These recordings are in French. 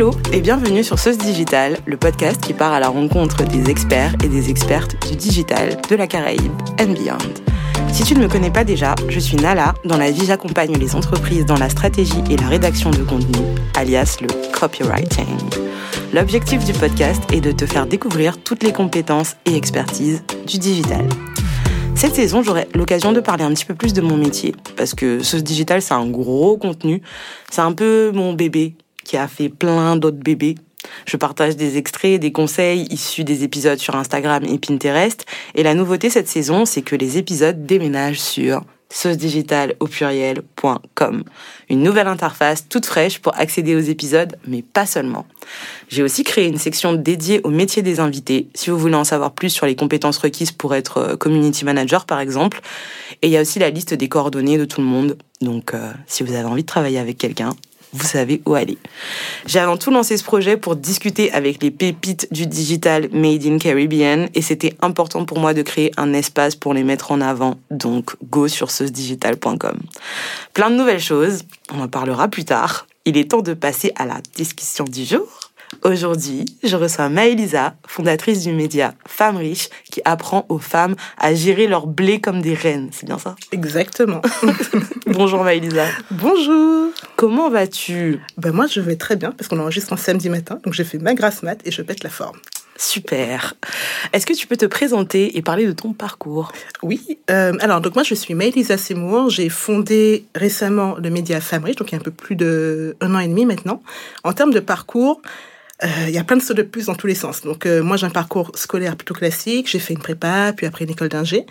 Hello et bienvenue sur Sauce Digital, le podcast qui part à la rencontre des experts et des expertes du digital, de la Caraïbe and beyond. Si tu ne me connais pas déjà, je suis Nala. Dans la vie, j'accompagne les entreprises dans la stratégie et la rédaction de contenu, alias le copywriting. L'objectif du podcast est de te faire découvrir toutes les compétences et expertises du digital. Cette saison, j'aurai l'occasion de parler un petit peu plus de mon métier, parce que ce digital, c'est un gros contenu. C'est un peu mon bébé qui a fait plein d'autres bébés. Je partage des extraits, des conseils issus des épisodes sur Instagram et Pinterest. Et la nouveauté cette saison, c'est que les épisodes déménagent sur saucedigital au pluriel.com. Une nouvelle interface toute fraîche pour accéder aux épisodes, mais pas seulement. J'ai aussi créé une section dédiée au métier des invités, si vous voulez en savoir plus sur les compétences requises pour être euh, community manager par exemple. Et il y a aussi la liste des coordonnées de tout le monde. Donc euh, si vous avez envie de travailler avec quelqu'un, vous savez où aller. J'ai avant tout lancé ce projet pour discuter avec les pépites du digital Made in Caribbean et c'était important pour moi de créer un espace pour les mettre en avant. Donc, go sur cedigital.com. Plein de nouvelles choses, on en parlera plus tard. Il est temps de passer à la discussion du jour. Aujourd'hui, je reçois Maëlisa, fondatrice du média Femmes riches, qui apprend aux femmes à gérer leur blé comme des reines. C'est bien ça? Exactement. Bonjour Maëlisa. Bonjour. Comment vas-tu? Ben moi, je vais très bien parce qu'on enregistre un samedi matin, donc j'ai fait ma grasse mat et je pète la forme. Super. Est-ce que tu peux te présenter et parler de ton parcours? Oui. Euh, alors, donc moi, je suis Maëlisa Seymour. J'ai fondé récemment le média Femmes riches, donc il y a un peu plus de un an et demi maintenant. En termes de parcours, il y a plein de sauts de plus dans tous les sens. Donc euh, moi j'ai un parcours scolaire plutôt classique. J'ai fait une prépa, puis après une école d'ingé.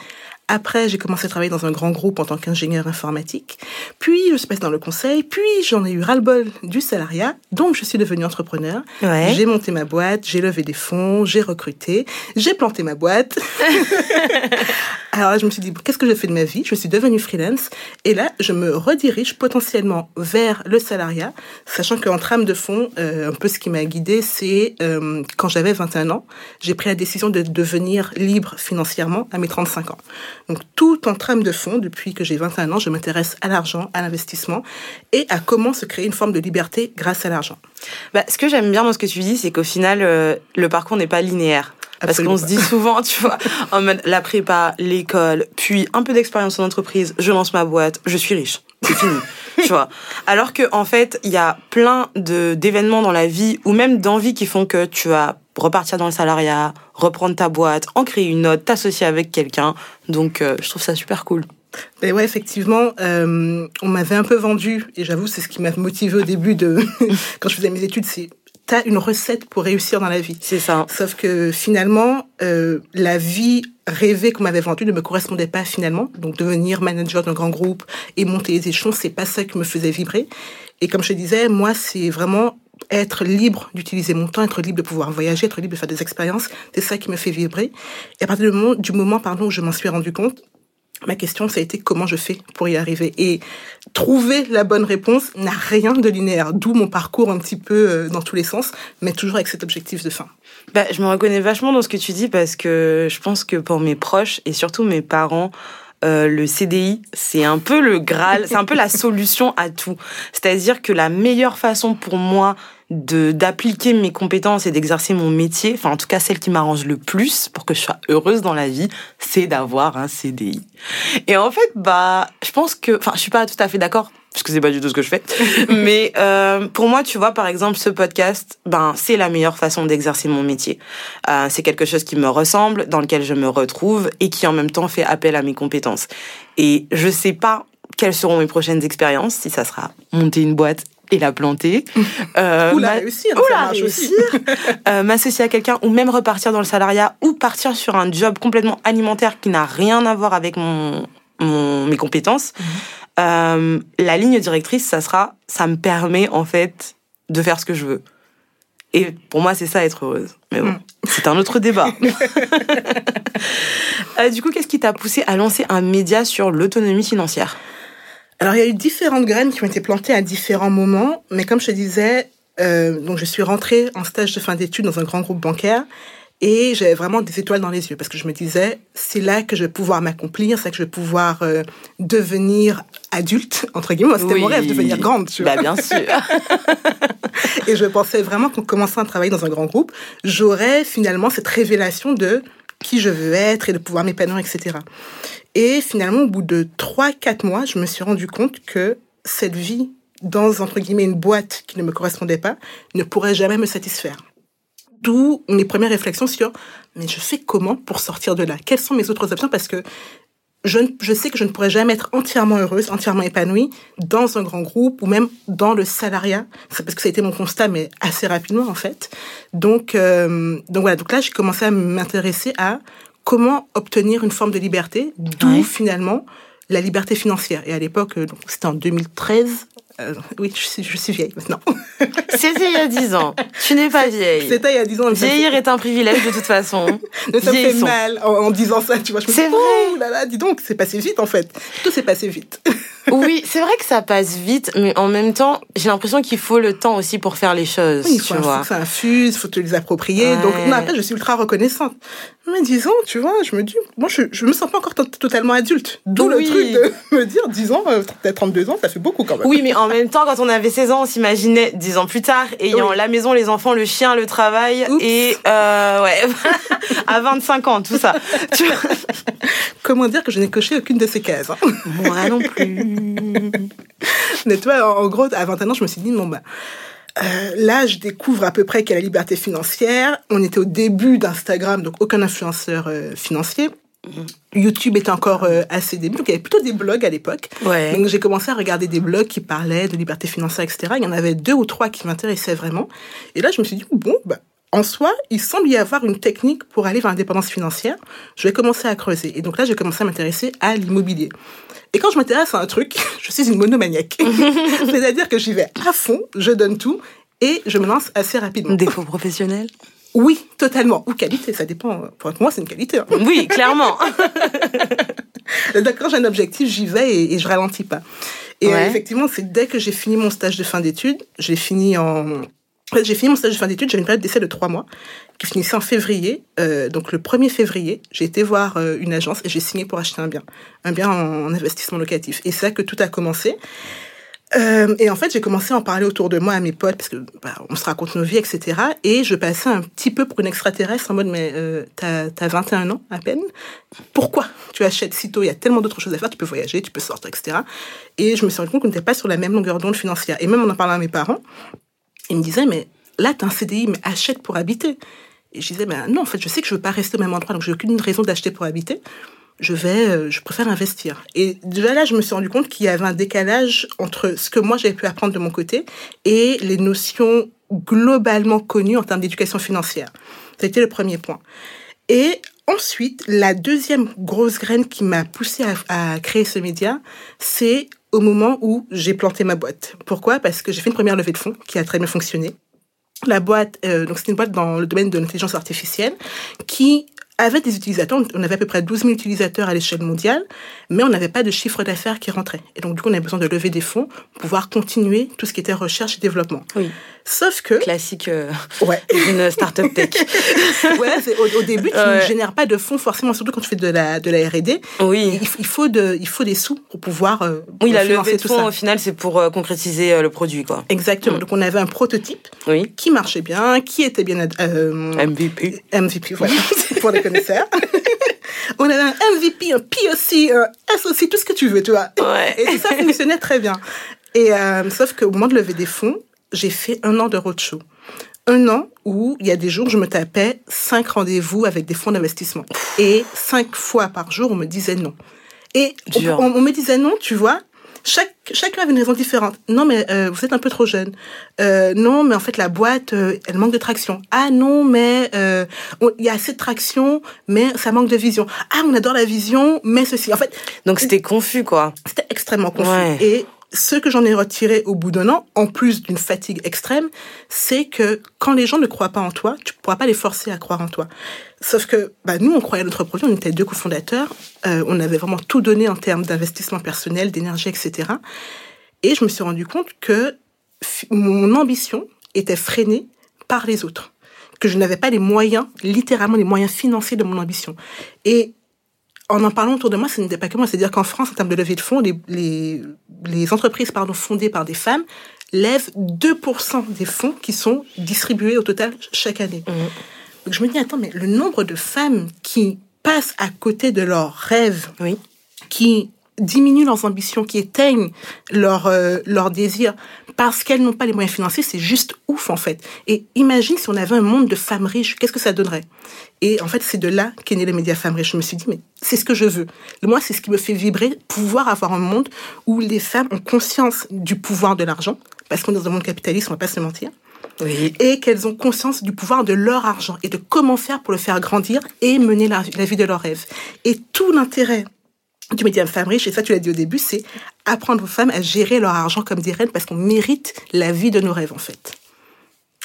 Après, j'ai commencé à travailler dans un grand groupe en tant qu'ingénieur informatique. Puis, je suis passée dans le conseil. Puis, j'en ai eu ras-le-bol du salariat. Donc, je suis devenue entrepreneur. Ouais. J'ai monté ma boîte, j'ai levé des fonds, j'ai recruté, j'ai planté ma boîte. Alors là, je me suis dit, qu'est-ce que j'ai fait de ma vie? Je suis devenue freelance. Et là, je me redirige potentiellement vers le salariat, sachant qu'en trame de fond, euh, un peu ce qui m'a guidée, c'est euh, quand j'avais 21 ans, j'ai pris la décision de devenir libre financièrement à mes 35 ans. Donc tout en trame de fond, depuis que j'ai 21 ans, je m'intéresse à l'argent, à l'investissement et à comment se créer une forme de liberté grâce à l'argent. bah, Ce que j'aime bien dans ce que tu dis, c'est qu'au final, euh, le parcours n'est pas linéaire. Parce qu'on se dit souvent, tu vois, en mode la prépa, l'école, puis un peu d'expérience en entreprise, je lance ma boîte, je suis riche. C'est fini. tu vois. Alors que, en fait, il y a plein de, d'événements dans la vie ou même d'envies qui font que tu vas repartir dans le salariat, reprendre ta boîte, en créer une autre, t'associer avec quelqu'un. Donc, euh, je trouve ça super cool. Mais ouais, effectivement, euh, on m'avait un peu vendu, et j'avoue, c'est ce qui m'a motivé au début de quand je faisais mes études, c'est t'as une recette pour réussir dans la vie. C'est ça. Sauf que finalement, euh, la vie rêvée qu'on m'avait vendue ne me correspondait pas finalement. Donc devenir manager d'un grand groupe et monter les échelons, c'est pas ça qui me faisait vibrer. Et comme je te disais, moi, c'est vraiment être libre d'utiliser mon temps, être libre de pouvoir voyager, être libre de faire des expériences. C'est ça qui me fait vibrer. Et à partir du moment, du moment pardon, où je m'en suis rendu compte, Ma question, ça a été comment je fais pour y arriver. Et trouver la bonne réponse n'a rien de linéaire, d'où mon parcours un petit peu euh, dans tous les sens, mais toujours avec cet objectif de fin. Bah, je me reconnais vachement dans ce que tu dis parce que je pense que pour mes proches et surtout mes parents, euh, le CDI, c'est un peu le Graal, c'est un peu la solution à tout. C'est-à-dire que la meilleure façon pour moi de d'appliquer mes compétences et d'exercer mon métier, enfin en tout cas celle qui m'arrange le plus pour que je sois heureuse dans la vie, c'est d'avoir un CDI. Et en fait, bah, je pense que, enfin, je suis pas tout à fait d'accord parce que c'est pas du tout ce que je fais. Mais euh, pour moi, tu vois, par exemple, ce podcast, ben, c'est la meilleure façon d'exercer mon métier. Euh, c'est quelque chose qui me ressemble, dans lequel je me retrouve et qui en même temps fait appel à mes compétences. Et je sais pas quelles seront mes prochaines expériences, si ça sera monter une boîte et la planter. Euh, ou la réussir. Ou la réussir. euh, M'associer à quelqu'un ou même repartir dans le salariat ou partir sur un job complètement alimentaire qui n'a rien à voir avec mon, mon mes compétences. Mhm. Euh, la ligne directrice, ça sera, ça me permet en fait de faire ce que je veux. Et pour moi, c'est ça être heureuse. Mais bon, Mm. c'est un autre débat. Euh, du coup, qu'est-ce qui t'a poussé à lancer un média sur l'autonomie financière? Alors, il y a eu différentes graines qui ont été plantées à différents moments, mais comme je te disais, euh, donc je suis rentrée en stage de fin d'études dans un grand groupe bancaire. Et j'avais vraiment des étoiles dans les yeux parce que je me disais, c'est là que je vais pouvoir m'accomplir, c'est là que je vais pouvoir euh, devenir adulte, entre guillemets. C'était mon rêve, devenir grande, tu vois. Bah, bien sûr. et je pensais vraiment qu'en commençant à travailler dans un grand groupe, j'aurais finalement cette révélation de qui je veux être et de pouvoir m'épanouir, etc. Et finalement, au bout de 3-4 mois, je me suis rendu compte que cette vie dans, entre guillemets, une boîte qui ne me correspondait pas, ne pourrait jamais me satisfaire. D'où mes premières réflexions sur, mais je fais comment pour sortir de là? Quelles sont mes autres options? Parce que je, je, sais que je ne pourrais jamais être entièrement heureuse, entièrement épanouie dans un grand groupe ou même dans le salariat. C'est parce que ça a été mon constat, mais assez rapidement en fait. Donc, euh, donc voilà. Donc là, j'ai commencé à m'intéresser à comment obtenir une forme de liberté, d'où finalement la liberté financière. Et à l'époque, euh, c'était en 2013, euh, oui, je suis, je suis vieille maintenant. C'était il y a 10 ans. Tu n'es pas vieille. C'était il y a 10 ans. Vieillir est un privilège de toute façon. ça me fait mal en, disant ça, tu vois. C'est vrai. Oh là là, dis donc, c'est passé vite en fait. Tout s'est passé vite. oui, c'est vrai que ça passe vite, mais en même temps, j'ai l'impression qu'il faut le temps aussi pour faire les choses. Oui, tu vois. faut que ça infuse, faut te les approprier. Donc, non, après, je suis ultra reconnaissante. Mais disons, tu vois, je me dis, moi, je, je me sens pas encore totalement adulte. D'où le truc de me dire, 10 ans, euh, peut-être 32 ans, ça fait beaucoup quand même. Oui, mais en même temps, quand on avait 16 ans, on s'imaginait 10 ans plus tard, ayant la maison, les enfants, le chien, le travail, et euh, ouais, à 25 ans, tout ça. Tu vois Comment dire que je n'ai coché aucune de ces cases hein. Moi non plus. Mais toi, en gros, à 21 ans, je me suis dit, bon, bah, euh, là, je découvre à peu près qu'il y a la liberté financière. On était au début d'Instagram, donc aucun influenceur euh, financier. YouTube était encore euh, assez début, donc il y avait plutôt des blogs à l'époque. Ouais. Donc j'ai commencé à regarder des blogs qui parlaient de liberté financière, etc. Il y en avait deux ou trois qui m'intéressaient vraiment. Et là, je me suis dit, bon, bah, en soi, il semble y avoir une technique pour aller vers l'indépendance financière. Je vais commencer à creuser. Et donc là, j'ai commencé à m'intéresser à l'immobilier. Et quand je m'intéresse à un truc, je suis une monomaniaque. C'est-à-dire que j'y vais à fond, je donne tout et je me lance assez rapidement. Défaut professionnel? Oui, totalement. Ou qualité, ça dépend. Pour moi, c'est une qualité. Hein. Oui, clairement. Quand j'ai un objectif, j'y vais et, et, je ralentis pas. Et Ouais. euh, effectivement, c'est dès que j'ai fini mon stage de fin d'études, j'ai fini en... J'ai fini mon stage de fin d'études, j'avais une période d'essai de trois mois qui finissait en février. Euh, donc le 1er février, j'ai été voir euh, une agence et j'ai signé pour acheter un bien. Un bien en, en investissement locatif. Et c'est là que tout a commencé. Euh, et en fait, j'ai commencé à en parler autour de moi à mes potes parce que bah, on se raconte nos vies, etc. Et je passais un petit peu pour une extraterrestre en mode mais euh, t'as as 21 ans à peine. Pourquoi tu achètes si tôt? Il y a tellement d'autres choses à faire. Tu peux voyager, tu peux sortir, etc. Et je me suis rendu compte qu'on n'était pas sur la même longueur d'onde financière. Et même en en parlant à mes parents, ils me disaient mais là t'as un CDI, mais achète pour habiter. Et je disais mais non, en fait, je sais que je veux pas rester au même endroit, donc j'ai aucune raison d'acheter pour habiter je vais, euh, je préfère investir. Et déjà là, je me suis rendu compte qu'il y avait un décalage entre ce que moi j'avais pu apprendre de mon côté et les notions globalement connues en termes d'éducation financière. Été le premier point. Et ensuite, la deuxième grosse graine qui m'a poussé à, à créer ce média, c'est au moment où j'ai planté ma boîte. Pourquoi? Parce que j'ai fait une première levée de fonds qui a très bien fonctionné. La boîte, euh, donc c'est une boîte dans le domaine de l'intelligence artificielle qui avait des utilisateurs, on avait à peu près 12 000 utilisateurs à l'échelle mondiale, mais on n'avait pas de chiffre d'affaires qui rentrait. Et donc, du coup, on avait besoin de lever des fonds pour pouvoir continuer tout ce qui était recherche et développement. Oui. Sauf que... Classique euh, ouais. d'une start-up tech. ouais, au, au, début, tu ouais. ne génères pas de fonds forcément, surtout quand tu fais de la, de la R&D. Oui. Il, il, faut de, il faut des sous pour pouvoir euh, Oui, la levée de fonds, au final, c'est pour euh, concrétiser euh, le produit, quoi. Exactement. Mm. Donc, on avait un prototype oui. qui marchait bien, qui était bien... MVP. MVP, voilà, pour les connaisseurs. on avait un MVP, un POC, un SOC, tout ce que tu veux, tu vois. Ouais. Et tout ça fonctionnait très bien. Et euh, sauf qu'au moment de lever des fonds, j'ai fait un an de roadshow. Un an où il y a des jours, je me tapais cinq rendez-vous avec des fonds d'investissement. Et cinq fois par jour, on me disait non. Et on, me disait non, tu vois. Chaque, chacun avait une raison différente. Non, mais euh, vous êtes un peu trop jeune. Euh, non, mais en fait, la boîte, euh, elle manque de traction. Ah non, mais il y a assez de traction, mais ça manque de vision. Ah, on adore la vision, mais ceci. En fait, donc c'était confus, quoi. C'était extrêmement confus. Ouais. Et ce que j'en ai retiré au bout d'un an, en plus d'une fatigue extrême, c'est que quand les gens ne croient pas en toi, tu ne pourras pas les forcer à croire en toi. Sauf que bah, nous, on croyait à notre projet, on était deux cofondateurs, euh, on avait vraiment tout donné en termes d'investissement personnel, d'énergie, etc. Et je me suis rendu compte que mon ambition était freinée par les autres que je n'avais pas les moyens, littéralement les moyens financiers de mon ambition. Et en en parlant autour de moi, ce n'était pas que moi. C'est-à-dire qu'en France, en termes de levée de fonds, les, les, les entreprises pardon, fondées par des femmes lèvent 2% des fonds qui sont distribués au total chaque année. Mmh. Donc je me dis, attends, mais le nombre de femmes qui passent à côté de leurs rêves, Oui. qui diminuent leurs ambitions, qui éteignent leurs euh, leurs désirs parce qu'elles n'ont pas les moyens financiers, c'est juste ouf en fait. Et imagine si on avait un monde de femmes riches, qu'est-ce que ça donnerait? Et en fait, c'est de là qu'est né le média Femmes riches. Je me suis dit, mais c'est ce que je veux. Moi, c'est ce qui me fait vibrer, pouvoir avoir un monde où les femmes ont conscience du pouvoir de l'argent, parce qu'on est dans un monde capitaliste, on va pas se mentir Oui. et qu'elles ont conscience du pouvoir de leur argent et de comment faire pour le faire grandir et mener la, la vie de leurs rêves. Et tout l'intérêt du média Femme Riche, et ça tu l'as dit au début, c'est apprendre aux femmes à gérer leur argent comme des reines parce qu'on mérite la vie de nos rêves en fait.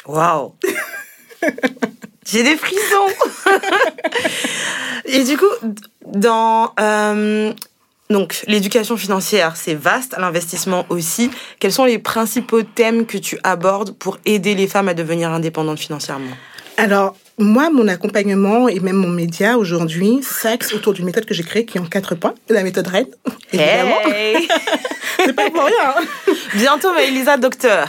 Waouh J'ai des frissons Et du coup, dans... euh, donc, l'éducation financière, c'est vaste, l'investissement aussi. Quels sont les principaux thèmes que tu abordes pour aider les femmes à devenir indépendantes financièrement? Alors, moi, mon accompagnement et même mon média aujourd'hui s'axe autour d'une méthode que j'ai créée qui est en quatre points, la méthode RED, évidemment. Hey C'est pas pour rien. hein. Bientôt Maëlisa docteur.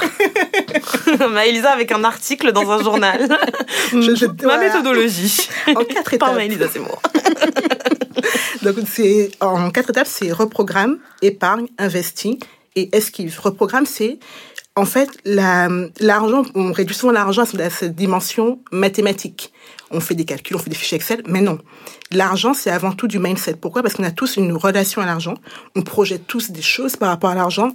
Maëlisa avec un article dans un journal. Je- je- Ma voilà. méthodologie. En quatre Pas étapes. Maëlisa, c'est moi. Donc, c'est en quatre étapes, c'est reprogramme, épargne, investit et esquive. Reprogramme, c'est en fait la- l'argent. On réduit souvent l'argent à cette dimension mathématique. On fait des calculs, on fait des fichiers Excel, mais non. L'argent, c'est avant tout du mindset. Pourquoi? Parce qu'on a tous une relation à l'argent. On projette tous des choses par rapport à l'argent.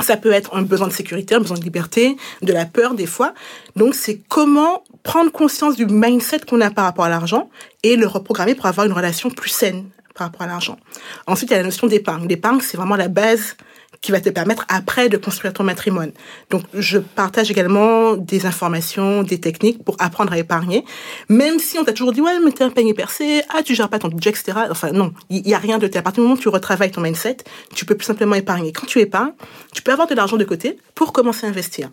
Ça peut être un besoin de sécurité, un besoin de liberté, de la peur des fois. Donc c'est comment prendre conscience du mindset qu'on a par rapport à l'argent et le reprogrammer pour avoir une relation plus saine par rapport à l'argent. Ensuite, il y a la notion d'épargne. L'épargne, c'est vraiment la base qui va te permettre après de construire ton patrimoine. Donc, je partage également des informations, des techniques pour apprendre à épargner. Même si on t'a toujours dit, ouais, mais t'es un panier percé, ah, tu gères pas ton budget, etc. Enfin, non, il y a rien de tel. À partir du moment où tu retravailles ton mindset, tu peux plus simplement épargner. Quand tu épargnes, tu peux avoir de l'argent de côté pour commencer à investir.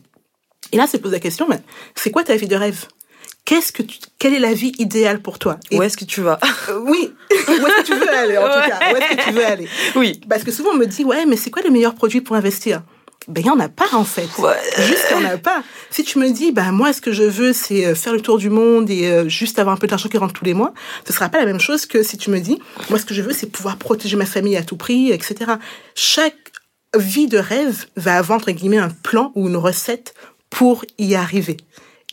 Et là, se pose la question, c'est quoi ta vie de rêve? Qu'est-ce que tu, quelle est la vie idéale pour toi? Et Où est-ce que tu vas? Euh, oui, où est-ce que tu veux aller en tout cas? Où est-ce que tu veux aller? Oui. Parce que souvent on me dit ouais, mais c'est quoi le meilleur produit pour investir? Ben il y en a pas en fait. Ouais. Juste il y en a pas. Si tu me dis ben moi ce que je veux c'est euh, faire le tour du monde et euh, juste avoir un peu d'argent qui rentre tous les mois, ce sera pas la même chose que si tu me dis moi ce que je veux c'est pouvoir protéger ma famille à tout prix, etc. Chaque vie de rêve va avoir entre guillemets un plan ou une recette pour y arriver.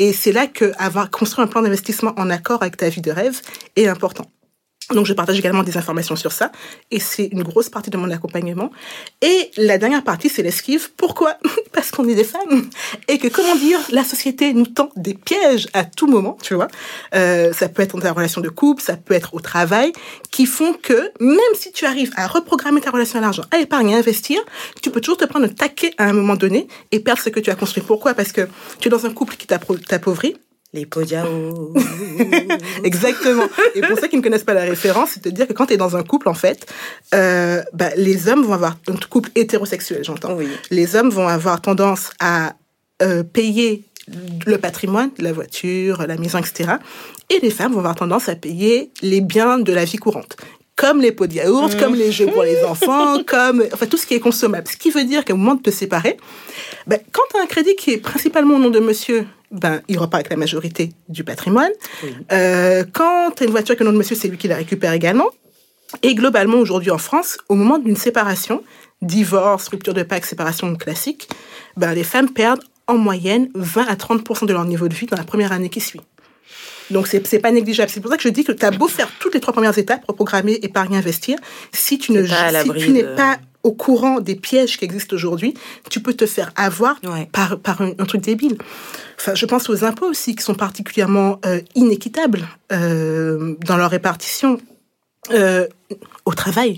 Et c'est là que avoir construit un plan d'investissement en accord avec ta vie de rêve est important. Donc, je partage également des informations sur ça. Et c'est une grosse partie de mon accompagnement. Et la dernière partie, c'est l'esquive. Pourquoi? Parce qu'on est des femmes. Et que, comment dire, la société nous tend des pièges à tout moment, tu vois. Euh, ça peut être dans ta relation de couple, ça peut être au travail, qui font que, même si tu arrives à reprogrammer ta relation à l'argent, à épargner, à investir, tu peux toujours te prendre un taquet à un moment donné et perdre ce que tu as construit. Pourquoi? Parce que tu es dans un couple qui t'appauvrit, Les podiao. Exactement. Et pour ceux qui ne connaissent pas la référence, c'est de dire que quand tu es dans un couple, en fait, euh, bah, les hommes vont avoir, un couple hétérosexuel, j'entends, Oui. les hommes vont avoir tendance à euh, payer le patrimoine, la voiture, la maison, etc. Et les femmes vont avoir tendance à payer les biens de la vie courante. Comme les pots de yaourt, comme les jeux pour les enfants, comme enfin tout ce qui est consommable. Ce qui veut dire qu'au moment de te séparer, ben, quand tu as un crédit qui est principalement au nom de monsieur, ben, il repart avec la majorité du patrimoine. Euh, quand tu as une voiture qui est au nom de monsieur, c'est lui qui la récupère également. Et globalement, aujourd'hui en France, au moment d'une séparation, divorce, rupture de pacte, séparation classique, ben, les femmes perdent en moyenne 20 à 30 de leur niveau de vie dans la première année qui suit. Donc, c'est c'est pas négligeable. C'est pour ça que je dis que tu as beau faire toutes les trois premières étapes, reprogrammer, épargner, investir, si tu ne si tu n'es de- pas au courant des pièges qui existent aujourd'hui, tu peux te faire avoir Ouais. par, par un, un truc débile. Enfin, je pense aux impôts aussi, qui sont particulièrement euh, inéquitables euh, dans leur répartition euh, au travail.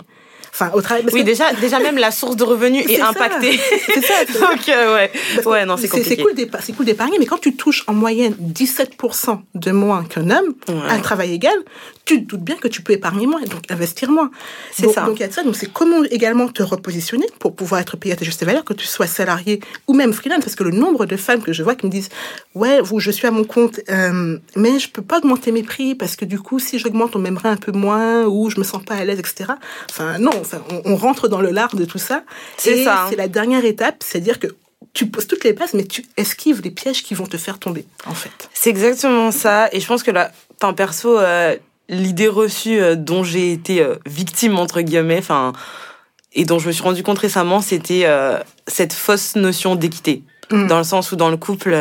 Enfin, au travail. Oui, déjà, déjà même la source de revenus est, impactée. C'est ça. Donc, euh, ouais. ouais, non, c'est compliqué. C'est cool d'épargner, mais quand tu touches en moyenne 17% de moins qu'un homme à un travail égal, tu te doutes bien que tu peux épargner moins, donc investir moins. C'est ça. Donc, il y a ça. Donc, c'est comment également te repositionner pour pouvoir être payé à ta juste valeur, que tu sois salarié ou même freelance, parce que le nombre de femmes que je vois qui me disent, ouais, vous, je suis à mon compte, euh, mais je peux pas augmenter mes prix parce que du coup, si j'augmente, on m'aimerait un peu moins ou je me sens pas à l'aise, etc. Enfin, non, on, rentre dans le lard de tout ça. C'est ça. C'est la dernière étape, c'est-à-dire que tu poses toutes les bases, mais tu esquives les pièges qui vont te faire tomber, en fait. C'est exactement ça. Et je pense que là, en perso, euh, l'idée reçue euh, dont j'ai été euh, victime, entre guillemets, enfin, et dont je me suis rendu compte récemment, c'était cette fausse notion d'équité. Mm. Dans le sens où dans le couple,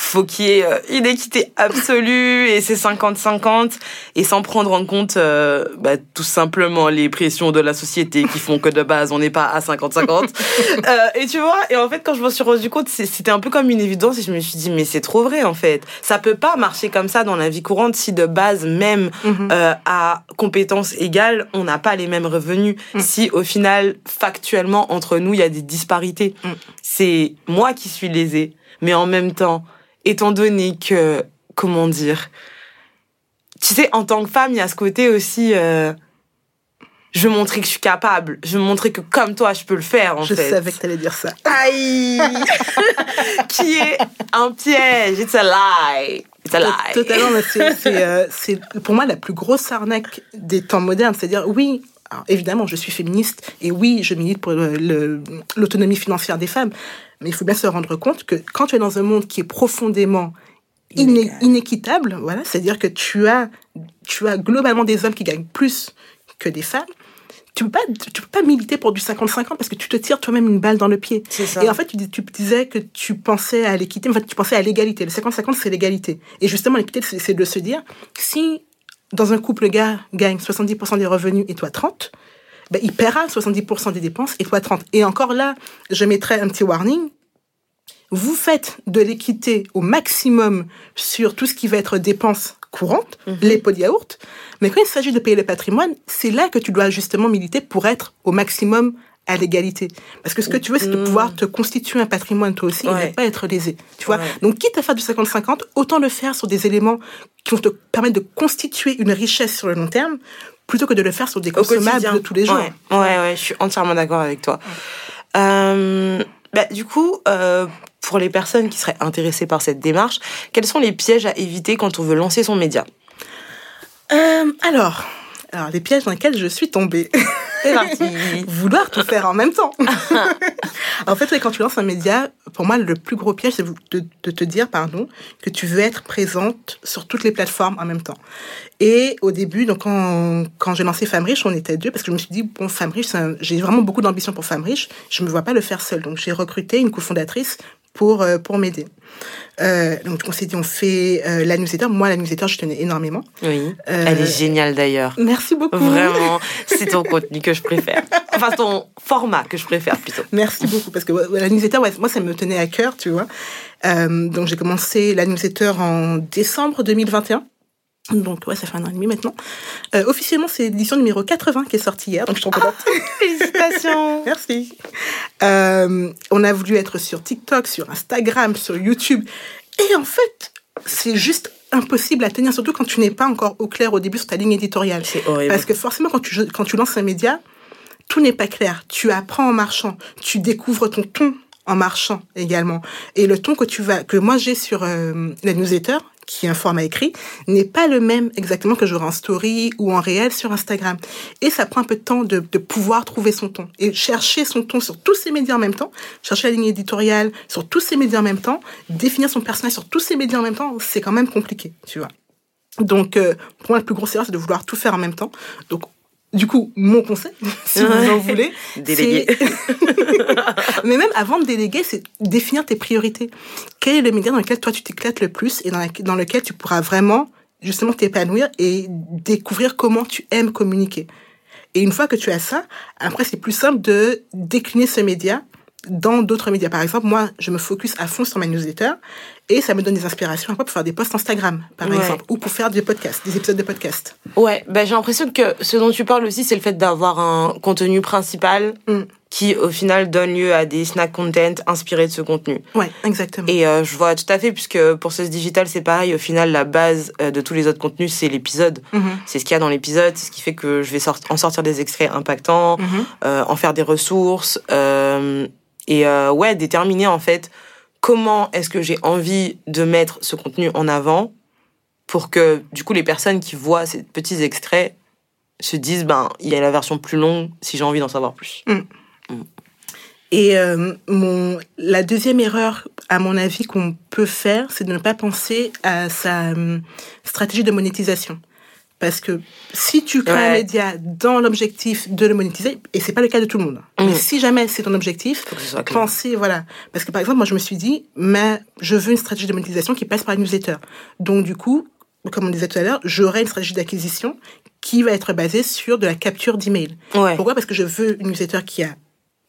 faut qu'il y ait euh, une équité absolue et c'est 50-50 et sans prendre en compte euh, bah, tout simplement les pressions de la société qui font que de base on n'est pas à 50-50 euh, et tu vois et en fait quand je me suis rendu compte c'était un peu comme une évidence et je me suis dit mais c'est trop vrai en fait ça peut pas marcher comme ça dans la vie courante si de base même mhm. euh, à compétences égales on n'a pas les mêmes revenus mhm. si au final factuellement entre nous il y a des disparités mhm. c'est moi qui suis lésée mais en même temps étant donné que, comment dire, tu sais, en tant que femme, il y a ce côté aussi, euh, je veux montrer que je suis capable, je veux montrer que comme toi, je peux le faire, en je fait. Je savais que t'allais dire ça. Aïe Qui est un piège, it's a lie. It's a lie. Totalement, euh, c'est pour moi la plus grosse arnaque des temps modernes. C'est-à-dire, oui, évidemment, je suis féministe et oui, je milite pour l'autonomie financière des femmes. Mais il faut bien se rendre compte que quand tu es dans un monde qui est profondément inéquitable, voilà, c'est-à-dire que tu as, tu as globalement des hommes qui gagnent plus que des femmes, tu peux pas, tu peux pas militer pour du 50-50 parce que tu te tires toi-même une balle dans le pied. Et en fait, tu, tu, disais que tu pensais à l'équité, en fait, tu pensais à l'égalité. Le 50-50, c'est l'égalité. Et justement, l'équité, c'est de se dire, si dans un couple, le gars gagne 70% des revenus et toi 30, ben, il paiera 70% des dépenses et toi 30. Et encore là, je mettrai un petit warning. Vous faites de l'équité au maximum sur tout ce qui va être dépenses courantes, mhm. les pots de yaourt. Mais quand il s'agit de payer le patrimoine, c'est là que tu dois justement militer pour être au maximum à l'égalité. Parce que ce que tu veux, c'est de pouvoir te constituer un patrimoine toi aussi et ne pas être lésé. Tu vois Donc, quitte à faire du 50-50, autant le faire sur des éléments qui vont te permettre de constituer une richesse sur le long terme plutôt que de le faire sur des consommables de tous les jours. Ouais, ouais, je suis entièrement d'accord avec toi. Euh, bah, du coup, euh, pour les personnes qui seraient intéressées par cette démarche, quels sont les pièges à éviter quand on veut lancer son média? Euh, Alors, alors, les pièges dans lesquels je suis tombée. C'est parti. Vouloir tout faire en même temps. en fait, quand tu lances un média, pour moi, le plus gros piège, c'est de, te dire, pardon, que tu veux être présente sur toutes les plateformes en même temps. Et au début, donc quand, quand j'ai lancé Femme Riche, on était deux parce que je me suis dit, bon, Femme Riche, j'ai vraiment beaucoup d'ambition pour Femme Riche. Je me vois pas le faire seule. Donc, j'ai recruté une cofondatrice pour, euh, pour m'aider. Euh, donc on s'est dit on fait euh, la newsletter. Moi la newsletter je tenais énormément. Oui. Euh, Elle est géniale d'ailleurs. Merci beaucoup. Vraiment, c'est ton contenu que je préfère. Enfin ton format que je préfère plutôt. Merci beaucoup parce que la newsletter ouais, moi ça me tenait à cœur tu vois. donc j'ai commencé la newsletter en décembre 2021. Donc ouais, ça fait un an et demi maintenant. Euh, officiellement, c'est l'édition numéro 80 qui est sortie hier, donc je suis trop contente. Ah, félicitations Merci. Euh, on a voulu être sur TikTok, sur Instagram, sur YouTube. Et en fait, c'est juste impossible à tenir, surtout quand tu n'es pas encore au clair au début sur ta ligne éditoriale. C'est horrible. Parce que forcément, quand tu, quand tu lances un média, tout n'est pas clair. Tu apprends en marchant, tu découvres ton ton en marchant également. Et le ton que tu vas, que moi j'ai sur euh, la newsletter, qui est un format écrit, n'est pas le même exactement que j'aurai en story ou en réel sur Instagram. Et ça prend un peu de temps de, pouvoir trouver son ton. Et chercher son ton sur tous ces médias en même temps, chercher la ligne éditoriale sur tous ces médias en même temps, définir son personnage sur tous ces médias en même temps, c'est quand même compliqué, tu vois. Donc, euh, pour moi, la plus grosse erreur, c'est de vouloir tout faire en même temps. Donc, du coup, mon conseil, si vous en voulez, déléguer. Mais même avant de déléguer, c'est définir tes priorités. Quel est le média dans lequel toi tu t'éclates le plus et dans, dans lequel tu pourras vraiment justement t'épanouir et découvrir comment tu aimes communiquer? Et une fois que tu as ça, après c'est plus simple de décliner ce média dans d'autres médias. Par exemple, moi, je me focus à fond sur ma newsletter et ça me donne des inspirations après pour faire des posts Instagram, par Ouais. exemple, ou pour faire des podcasts, des épisodes de podcasts. Ouais, bah, j'ai l'impression que ce dont tu parles aussi, c'est le fait d'avoir un contenu principal Mm. qui, au final, donne lieu à des snack content inspirés de ce contenu. Ouais, exactement. Et euh, je vois tout à fait, puisque pour ce digital, c'est pareil. Au final, la base euh, de tous les autres contenus, c'est l'épisode. Mhm, C'est ce qu'il y a dans l'épisode, c'est ce qui fait que je vais sort- en sortir des extraits impactants, mhm. euh, en faire des ressources, euh, et ouais, déterminer en fait comment est-ce que j'ai envie de mettre ce contenu en avant pour que du coup les personnes qui voient ces petits extraits se disent ben il y a la version plus longue si j'ai envie d'en savoir plus. Et euh, mon, la deuxième erreur, à mon avis, qu'on peut faire, c'est de ne pas penser à sa euh, stratégie de monétisation. Parce que si tu crées un média dans l'objectif de le monétiser, et c'est pas le cas de tout le monde, hein, mais Mm. si jamais c'est ton objectif, pensez, voilà. Parce que par exemple, moi, je me suis dit, mais je veux une stratégie de monétisation qui passe par la newsletter. Donc, du coup, comme on disait tout à l'heure, j'aurai une stratégie d'acquisition qui va être basée sur de la capture d'emails. Ouais. Pourquoi? Parce que je veux une newsletter qui a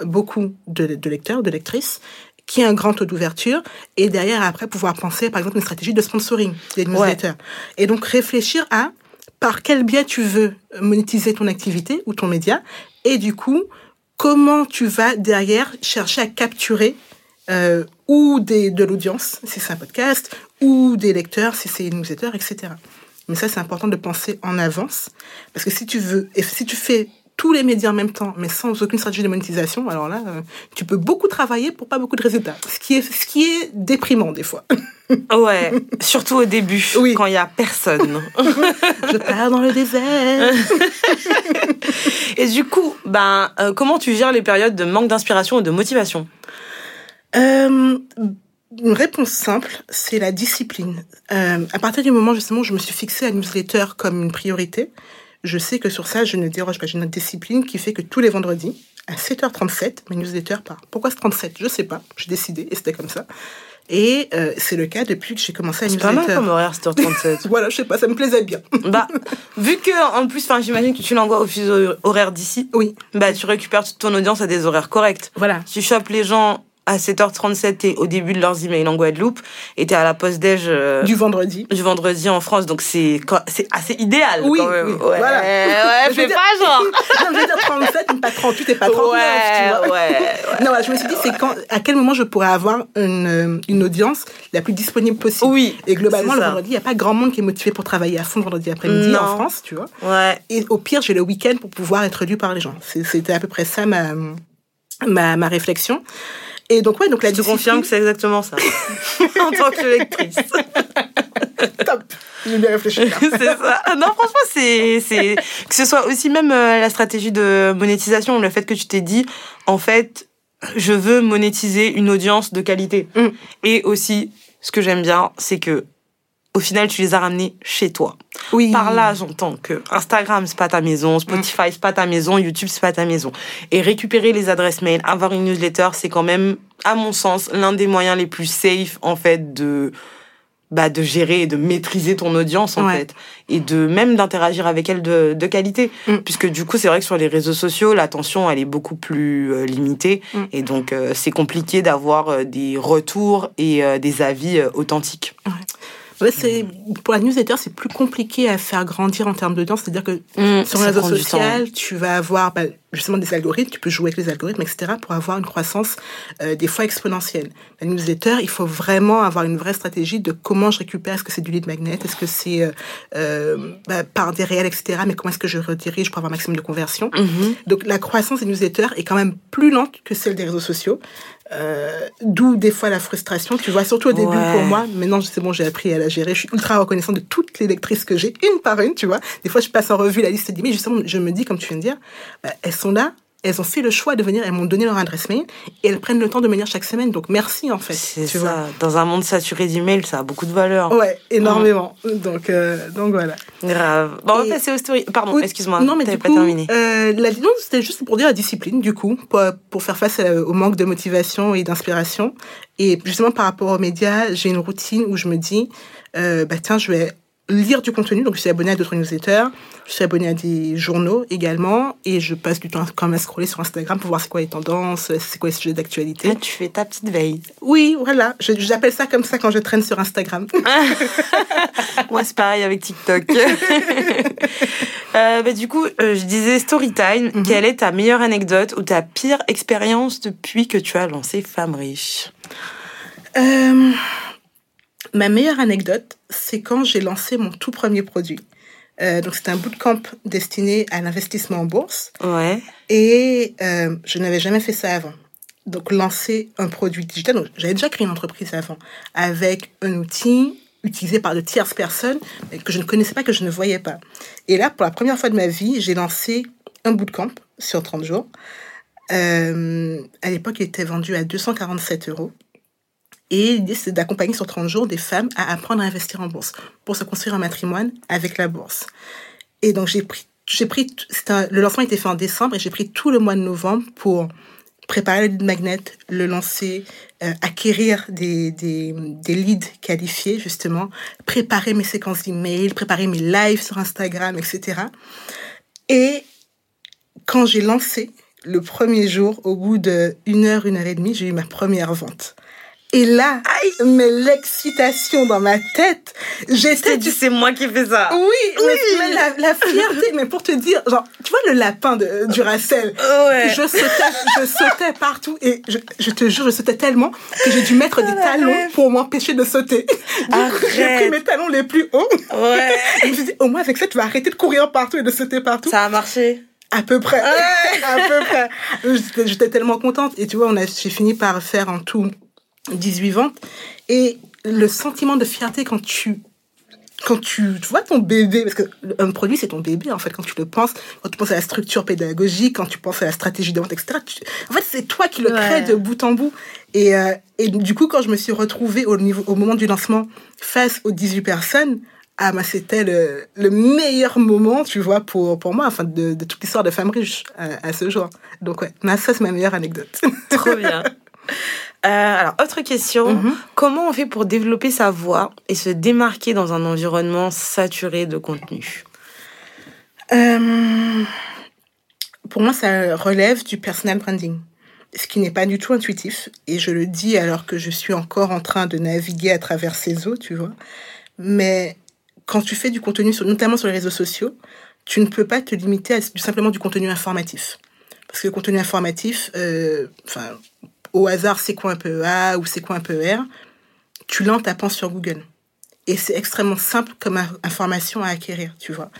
beaucoup de, de lecteurs, de lectrices, qui a un grand taux d'ouverture, et derrière, après, pouvoir penser, par exemple, une stratégie de sponsoring des newsletters. Et donc, réfléchir à par quel biais tu veux monétiser ton activité ou ton média, et du coup, comment tu vas derrière chercher à capturer euh, ou des, de l'audience, si c'est un podcast, ou des lecteurs, si c'est une newsletter, etc. Mais ça, c'est important de penser en avance, parce que si tu veux, et si tu fais tous les médias en même temps, mais sans aucune stratégie de monétisation, alors là, euh, tu peux beaucoup travailler pour pas beaucoup de résultats. Ce qui est, ce qui est déprimant des fois. Ouais, surtout au début, Oui. quand il y a personne. Je pars dans le désert. Et du coup, ben euh, comment tu gères les périodes de manque d'inspiration et de motivation? Euh, une réponse simple, c'est la discipline. Euh, à partir du moment justement où je me suis fixé la newsletter comme une priorité, je sais que sur ça, je ne déroge pas. J'ai une discipline qui fait que tous les vendredis, à 7h37, ma newsletter part. Pourquoi ce 37 Je sais pas. J'ai décidé et c'était comme ça. Et euh, c'est le cas depuis que j'ai commencé la C'est pas mal comme horaire, 7h37. Voilà, je sais pas, ça me plaisait bien. bah, vu que, en plus, j'imagine que tu l'envoies au fuseau horaire d'ici, Oui, bah, tu récupères toute ton audience à des horaires corrects. voilà. Tu chopes les gens à 7h37, t'es au début de leurs emails en Guadeloupe, et t'es à la pause déj euh, Du vendredi. du vendredi en France, donc c'est c'est assez idéal Oui, quand même. oui, ouais, voilà. ouais, fais pas genre. non, je veux dire 37, mais pas 38 et pas 39, tu ouais, vois. ouais, ouais. Non, voilà, je me suis dit, c'est quand, à quel moment je pourrais avoir une, euh, une audience la plus disponible possible. Oui. Et globalement, le vendredi, il n'y a pas grand monde qui est motivé pour travailler à fond le vendredi après-midi en France, tu vois. Ouais. Et au pire, j'ai le week-end pour pouvoir être lu par les gens. C'était à peu près ça ma, ma, ma réflexion. Et donc, ouais, donc la Je te discipline... confirme que c'est exactement ça. en tant que lectrice. Top. J'ai bien réfléchi. c'est ça. Ah Non, franchement, c'est, c'est, que ce soit aussi même euh, la stratégie de monétisation, le fait que tu t'es dit, en fait, je veux monétiser une audience de qualité. Mm. Et aussi, ce que j'aime bien, c'est que, au final, tu les as ramenés chez toi. Oui. Par là, j'entends que Instagram, c'est pas ta maison, Spotify, c'est pas ta maison, YouTube, c'est pas ta maison. Et récupérer les adresses mail, avoir une newsletter, c'est quand même, à mon sens, l'un des moyens les plus safe, en fait, de, bah, de gérer et de maîtriser ton audience, en Ouais. fait. Et de, même d'interagir avec elle de, de qualité. Mm. Puisque du coup, c'est vrai que sur les réseaux sociaux, l'attention, elle est beaucoup plus euh, limitée. Mm. Et donc, euh, c'est compliqué d'avoir euh, des retours et des avis authentiques. Ouais, c'est, pour la newsletter, c'est plus compliqué à faire grandir en termes d'audience. C'est-à-dire que sur Ça un réseau prend du temps. social, tu vas avoir bah, justement des algorithmes, tu peux jouer avec les algorithmes, etc., pour avoir une croissance euh, des fois exponentielle. La newsletter, il faut vraiment avoir une vraie stratégie de comment je récupère, est-ce que c'est du lead magnet, est-ce que c'est euh, euh, bah, par des réels, etc., mais comment est-ce que je redirige pour avoir un maximum de conversion. Mhm. Donc la croissance des newsletters est quand même plus lente que celle des réseaux sociaux. D'où des fois la frustration, tu vois, surtout au début Ouais. pour moi. Maintenant, c'est bon, j'ai appris à la gérer. Je suis ultra reconnaissante de toutes les lectrices que j'ai, une par une, tu vois. Des fois, je passe en revue la liste d'emails. Justement, je me dis, comme tu viens de dire, bah, sont là, elles ont fait le choix de venir, elles m'ont donné leur adresse mail et elles prennent le temps de venir chaque semaine. Donc merci en fait. C'est ça. Dans un monde saturé d'emails, ça a beaucoup de valeur. vois. Ouais, énormément. Donc, euh, donc voilà. Grave. Bon, on va passer aux stories. Pardon, excuse-moi. Non, mais du pas coup, terminé. euh, la, non, c'était juste pour dire la discipline, du coup, pour, pour faire face à- au manque de motivation et d'inspiration. Et justement, par rapport aux médias, j'ai une routine où je me dis, euh, bah tiens, je vais lire du contenu. Donc, je suis abonnée à d'autres newsletters. Je suis abonnée à des journaux également. Et je passe du temps quand même à scroller sur Instagram pour voir c'est quoi les tendances, c'est quoi les sujets d'actualité. Ah, tu fais ta petite veille. Oui, voilà. J'appelle ça comme ça quand je traîne sur Instagram. Moi, c'est pareil avec TikTok. Euh, bah, du coup, euh, je disais story time. Mhm. Quelle est ta meilleure anecdote ou ta pire expérience depuis que tu as lancé Femme Riche Euh, ma meilleure anecdote, c'est quand j'ai lancé mon tout premier produit. Euh, donc, c'était un bootcamp destiné à l'investissement en bourse. Ouais. Et euh, je n'avais jamais fait ça avant. Donc, lancer un produit digital. Donc, j'avais déjà créé une entreprise avant avec un outil utilisé par de tierces personnes que je ne connaissais pas, que je ne voyais pas. Et là, pour la première fois de ma vie, j'ai lancé un bootcamp sur 30 jours. Euh, à l'époque, il était vendu à 247 euros. Et l'idée, c'est d'accompagner sur 30 jours des femmes à apprendre à investir en bourse pour se construire un matrimoine avec la bourse. Et donc, j'ai pris, j'ai pris, le lancement était fait en décembre et j'ai pris tout le mois de novembre pour préparer le lead magnet, le lancer, euh, acquérir des, des, des leads qualifiés, justement, préparer mes séquences d'emails, préparer mes lives sur Instagram, etc. Et quand j'ai lancé, le premier jour, au bout de une heure, une heure et demie, j'ai eu ma première vente. Et là, mais l'excitation dans ma tête, j'étais Tu sais, c'est moi qui fais ça. oui, mais, mais la, la fierté, mais pour te dire, genre, tu vois le lapin de, du Racel Ouais. Je sautais, je sautais partout et je, je te jure, je sautais tellement que j'ai dû mettre des talons pour m'empêcher de sauter. J'ai pris mes talons les plus hauts. Ouais. Et je me suis dit, au moins avec ça, tu vas arrêter de courir partout et de sauter partout. Ça a marché. À peu près. à peu près. J'étais- J'étais tellement contente. Et tu vois, on a, j'ai fini par faire en tout 18 ventes. Et le sentiment de fierté quand tu, quand tu, tu vois ton bébé, parce que un produit, c'est ton bébé, en fait, quand tu le penses, quand tu penses à la structure pédagogique, quand tu penses à la stratégie de vente, etc. tu- en fait, c'est toi qui le Ouais. crée de bout en bout. Et, euh, et du coup, quand je me suis retrouvée au, niveau, au moment du lancement face aux 18 personnes, ah, bah, c'était le, le meilleur moment, tu vois, pour, pour moi, enfin, de, de toute l'histoire de Femme Riche à, à ce jour. Donc, ouais, ça, c'est ma meilleure anecdote. Trop bien. Euh, alors, autre question. Mhm. Comment on fait pour développer sa voix et se démarquer dans un environnement saturé de contenu? Euh, pour moi, ça relève du personal branding, ce qui n'est pas du tout intuitif. Et je le dis alors que je suis encore en train de naviguer à travers ces eaux, tu vois. Mais quand tu fais du contenu, notamment sur les réseaux sociaux, tu ne peux pas te limiter à simplement du contenu informatif. Parce que le contenu informatif, euh, enfin, au hasard, c'est quoi un PEA ou c'est quoi un PER, tu l'as en tapant sur Google. Et c'est extrêmement simple comme in- information à acquérir, tu vois.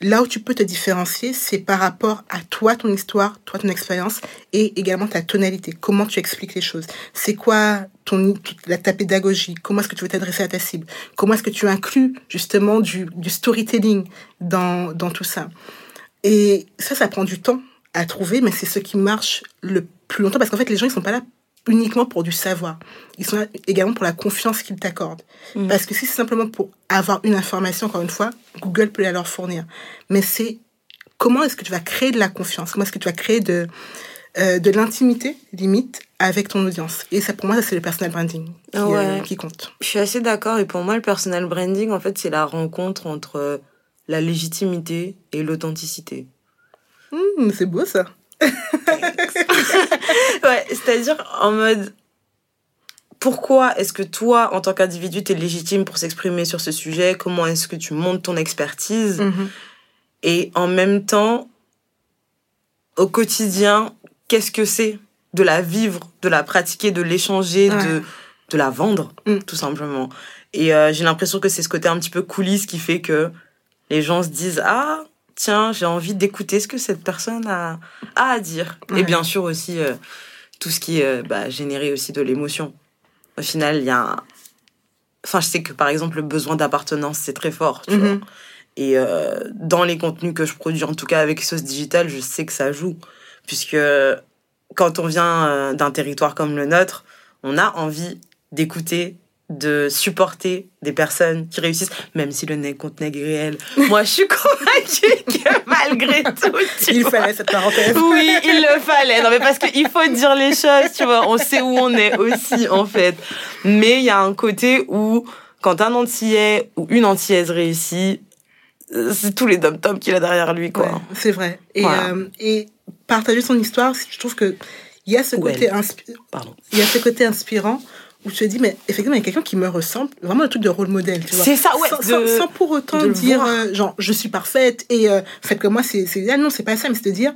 Là où tu peux te différencier, c'est par rapport à toi, ton histoire, toi, ton expérience, et également ta tonalité. Comment tu expliques les choses. C'est quoi ton, ta pédagogie? Comment est-ce que tu veux t'adresser à ta cible? Comment est-ce que tu inclus justement du, du storytelling dans, dans tout ça? Et ça, ça prend du temps à trouver, mais c'est ce qui marche le plus longtemps, parce qu'en fait, les gens, ils sont pas là uniquement pour du savoir. Ils sont là également pour la confiance qu'ils t'accordent. Mhm. Parce que si c'est simplement pour avoir une information, encore une fois, Google peut la leur fournir. Mais c'est comment est-ce que tu vas créer de la confiance? Comment est-ce que tu vas créer de, euh, de l'intimité, limite, avec ton audience? Et ça, pour moi, ça, c'est le personal branding qui, Ah ouais. euh, qui compte. Je suis assez d'accord. Et pour moi, le personal branding, en fait, c'est la rencontre entre la légitimité et l'authenticité. Hum, c'est beau, ça. Ouais, c'est-à-dire en mode pourquoi est-ce que toi, en tant qu'individu, t'es légitime pour s'exprimer sur ce sujet? Comment est-ce que tu montes ton expertise? Mhm. Et en même temps, au quotidien, qu'est-ce que c'est de la vivre, de la pratiquer, de l'échanger, Ouais. de, de la vendre, Mm. tout simplement? Et euh, j'ai l'impression que c'est ce côté un petit peu coulisses qui fait que les gens se disent Ah, tiens, j'ai envie d'écouter ce que cette personne a, a à dire. Ouais. Et bien sûr aussi, euh, tout ce qui euh, bah, générer aussi de l'émotion. Au final, il y a un... Enfin, je sais que par exemple, le besoin d'appartenance, c'est très fort, tu vois. Mhm. Et euh, dans les contenus que je produis, en tout cas avec Sauce Digital, je sais que ça joue. Puisque quand on vient d'un territoire comme le nôtre, on a envie d'écouter, de supporter des personnes qui réussissent, même si le nez contre nègre est réel. Moi, je suis convaincue que malgré tout, tu Il vois, fallait cette parenthèse. oui, il le fallait. Non, mais parce qu'il faut dire les choses, tu vois. On sait où on est aussi, en fait. Mais il y a un côté où, quand un Antillais ou une Antillaise réussit, euh, c'est tous les dom tom qu'il a derrière lui, quoi. Ouais, c'est vrai. Et, euh, et partager son histoire, je trouve que il y a ce côté Pardon. il y a ce côté inspirant où tu te dis mais effectivement il y a quelqu'un qui me ressemble vraiment le truc de rôle modèle tu vois. C'est ça ouais sans, sans, pour autant dire euh, genre je suis parfaite et euh, faites que moi c'est c'est non c'est pas ça mais c'est de dire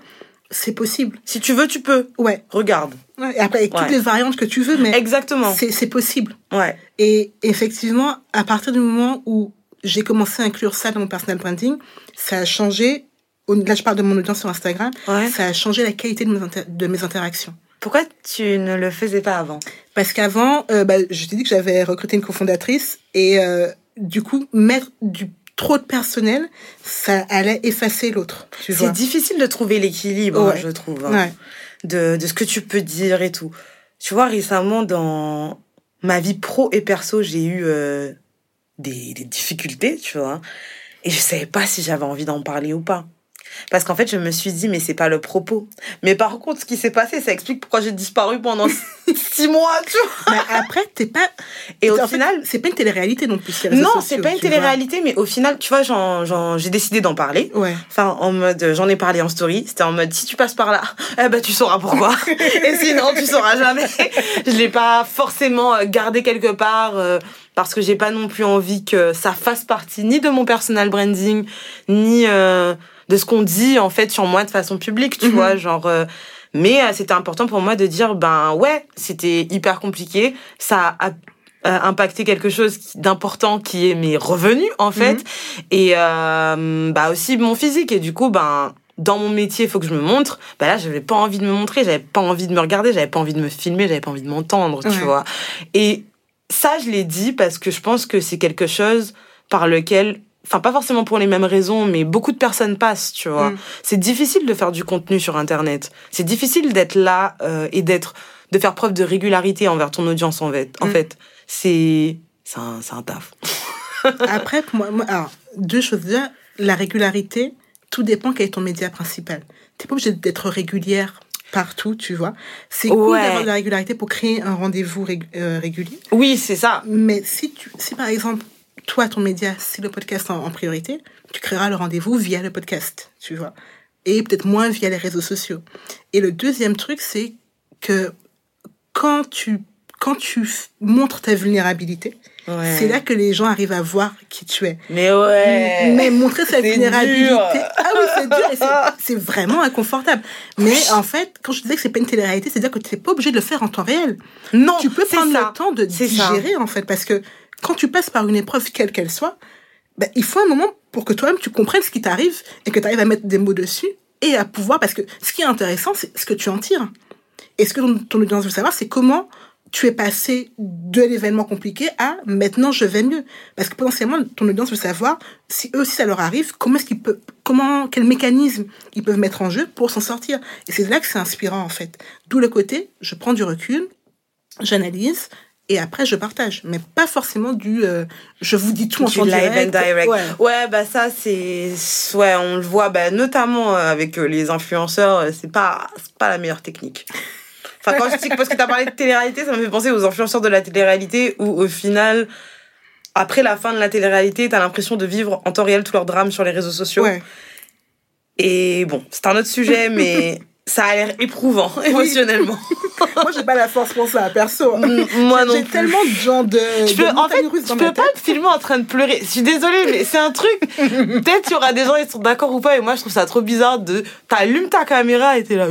c'est possible. Si tu veux tu peux. Ouais. Regarde. Ouais, et après avec ouais. toutes les variantes que tu veux mais exactement. c'est c'est possible. Ouais. Et effectivement à partir du moment où j'ai commencé à inclure ça dans mon personal branding ça a changé là je parle de mon audience sur Instagram ouais. ça a changé la qualité de mes, de mes interactions. Pourquoi tu ne le faisais pas avant? Parce qu'avant, euh, bah, je t'ai dit que j'avais recruté une cofondatrice et euh, du coup, mettre du trop de personnel, ça allait effacer l'autre. C'est difficile de trouver l'équilibre, ouais. je trouve, hein, ouais. de, de ce que tu peux dire et tout. Tu vois, récemment, dans ma vie pro et perso, j'ai eu euh, des, des difficultés, tu vois. Et je savais pas si j'avais envie d'en parler ou pas. Parce qu'en fait, je me suis dit, mais c'est pas le propos. Mais par contre, ce qui s'est passé, ça explique pourquoi j'ai disparu pendant six mois, tu vois. Mais après, t'es pas. Et au en final. C'est pas une télé-réalité non plus. Non, c'est pas une télé-réalité, mais au final, tu vois, j'ai décidé d'en parler. Ouais. Enfin, en mode, j'en ai parlé en story. C'était en mode, si tu passes par là, eh ben, tu sauras pourquoi. Et sinon, tu sauras jamais. je l'ai pas forcément gardé quelque part. Euh, parce que j'ai pas non plus envie que ça fasse partie ni de mon personal branding, ni. Euh, de ce qu'on dit en fait sur moi de façon publique, tu mm -hmm. vois, genre. Euh, mais euh, c'était important pour moi de dire ben ouais, c'était hyper compliqué, ça a euh, impacté quelque chose d'important qui est mes revenus en fait Mhm. mm -hmm. et euh, bah aussi mon physique et du coup ben dans mon métier, il faut que je me montre. Bah là, j'avais pas envie de me montrer, j'avais pas envie de me regarder, j'avais pas envie de me filmer, j'avais pas envie de m'entendre, Ouais. tu vois. Et ça, je l'ai dit parce que je pense que c'est quelque chose par lequel enfin pas forcément pour les mêmes raisons, mais beaucoup de personnes passent, tu vois. Mm. C'est difficile de faire du contenu sur Internet. C'est difficile d'être là euh, et d'être, de faire preuve de régularité envers ton audience en fait. En Mm. fait, c'est, c'est un, taf. Après, pour moi, moi, alors deux choses. Déjà, la régularité, tout dépend quel est ton média principal. T'es pas obligé d'être régulière partout, tu vois. C'est cool Ouais. d'avoir de la régularité pour créer un rendez-vous rég- euh, régulier. Oui, c'est ça. Mais si tu, si par exemple, toi, ton média, c'est le podcast en, en priorité, tu créeras le rendez-vous via le podcast, tu vois. Et peut-être moins via les réseaux sociaux. Et le deuxième truc, c'est que quand tu, quand tu montres ta vulnérabilité, Ouais. c'est là que les gens arrivent à voir qui tu es. Mais ouais. Mais montrer sa vulnérabilité. dur. Ah oui, c'est dur et c'est- vraiment inconfortable. Mais en fait, quand je disais que c'est pas une télé-réalité, c'est-à-dire que tu n'es pas obligé de le faire en temps réel. non, tu peux prendre ça. le temps de ça. digérer, en fait, parce que quand tu passes par une épreuve, quelle qu'elle soit, ben, il faut un moment pour que toi-même tu comprennes ce qui t'arrive et que tu arrives à mettre des mots dessus et à pouvoir, parce que ce qui est intéressant, c'est ce que tu en tires. Et ce que ton, audience veut savoir, c'est comment tu es passé de l'événement compliqué à maintenant je vais mieux. Parce que potentiellement, ton audience veut savoir si eux aussi ça leur arrive, comment est-ce qu'ils peuvent, comment, quel mécanisme ils peuvent mettre en jeu pour s'en sortir. Et c'est là que c'est inspirant, en fait. D'où le côté, je prends du recul, j'analyse, et après je partage. Mais pas forcément du, euh, je vous dis tout en Du live direct. and direct. Ouais. Ouais, bah ça c'est ouais, on le voit bah notamment euh, avec euh, les influenceurs, c'est pas pas la meilleure technique. Enfin quand je dis parce que tu as parlé de télé-réalité, ça me fait penser aux influenceurs de la télé-réalité où au final après la fin de la télé-réalité, tu as l'impression de vivre en temps réel tout leur drame sur les réseaux sociaux. Ouais. Et bon, c'est un autre sujet mais ça a l'air éprouvant émotionnellement. Moi, j'ai pas la force pour ça, perso. Moi non J'ai tellement de gens de. De peux, en fait, dans peux pas filmer en train de pleurer. Je suis désolée, mais c'est un truc. Peut-être qu'il y aura des gens qui sont d'accord ou pas. Et moi, je trouve ça trop bizarre de. T'allumes ta caméra et t'es là,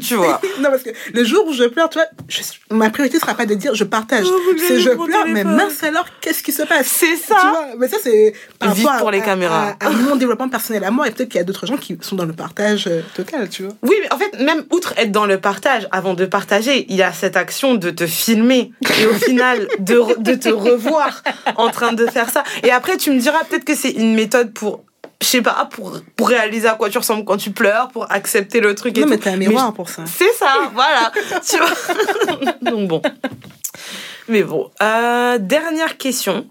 tu vois. non, parce que le jour où je pleure, tu vois, je- ma priorité sera pas de dire je partage. Oh, c'est je pleure, mais mince alors, qu'est-ce qui se passe? C'est Tu ça. vois, mais ça, c'est Vite pour à- les caméras. À, à mon développement personnel à moi, et peut-être qu'il y a d'autres gens qui sont dans le partage euh, total, tu vois. Oui, mais en fait, même outre être dans le partage, avant de partager, il y a cette action de te filmer et au final de, te revoir en train de faire ça. Et après, tu me diras peut-être que c'est une méthode pour, je sais pas, pour, pour réaliser à quoi tu ressembles quand tu pleures, pour accepter le truc et Non, tout. mais t'as un miroir pour ça. C'est ça, voilà. tu vois Donc bon. Mais bon, euh, dernière question,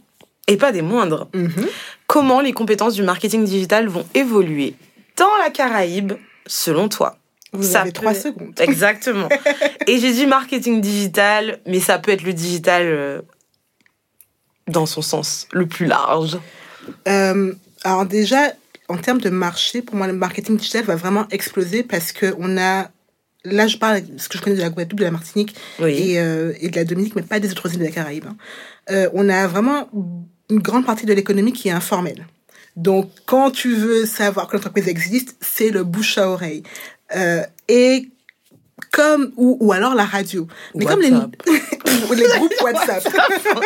et pas des moindres. Mhm. Comment les compétences du marketing digital vont évoluer dans la Caraïbe, selon toi? Vous Ça avez peut- trois secondes. Exactement. Et j'ai dit marketing digital, mais ça peut être le digital euh, dans son sens le plus large euh, Alors déjà, en termes de marché, pour moi, le marketing digital va vraiment exploser parce que on a là, je parle de ce que je connais de la Guadeloupe, de la Martinique et, euh, et, de la Dominique, mais pas des autres îles de la Caraïbe. Hein. On a vraiment une grande partie de l'économie qui est informelle. Donc, quand tu veux savoir que l'entreprise existe, c'est le bouche à oreille. Euh, et comme ou, ou alors la radio. Mais comme les, les groupes WhatsApp.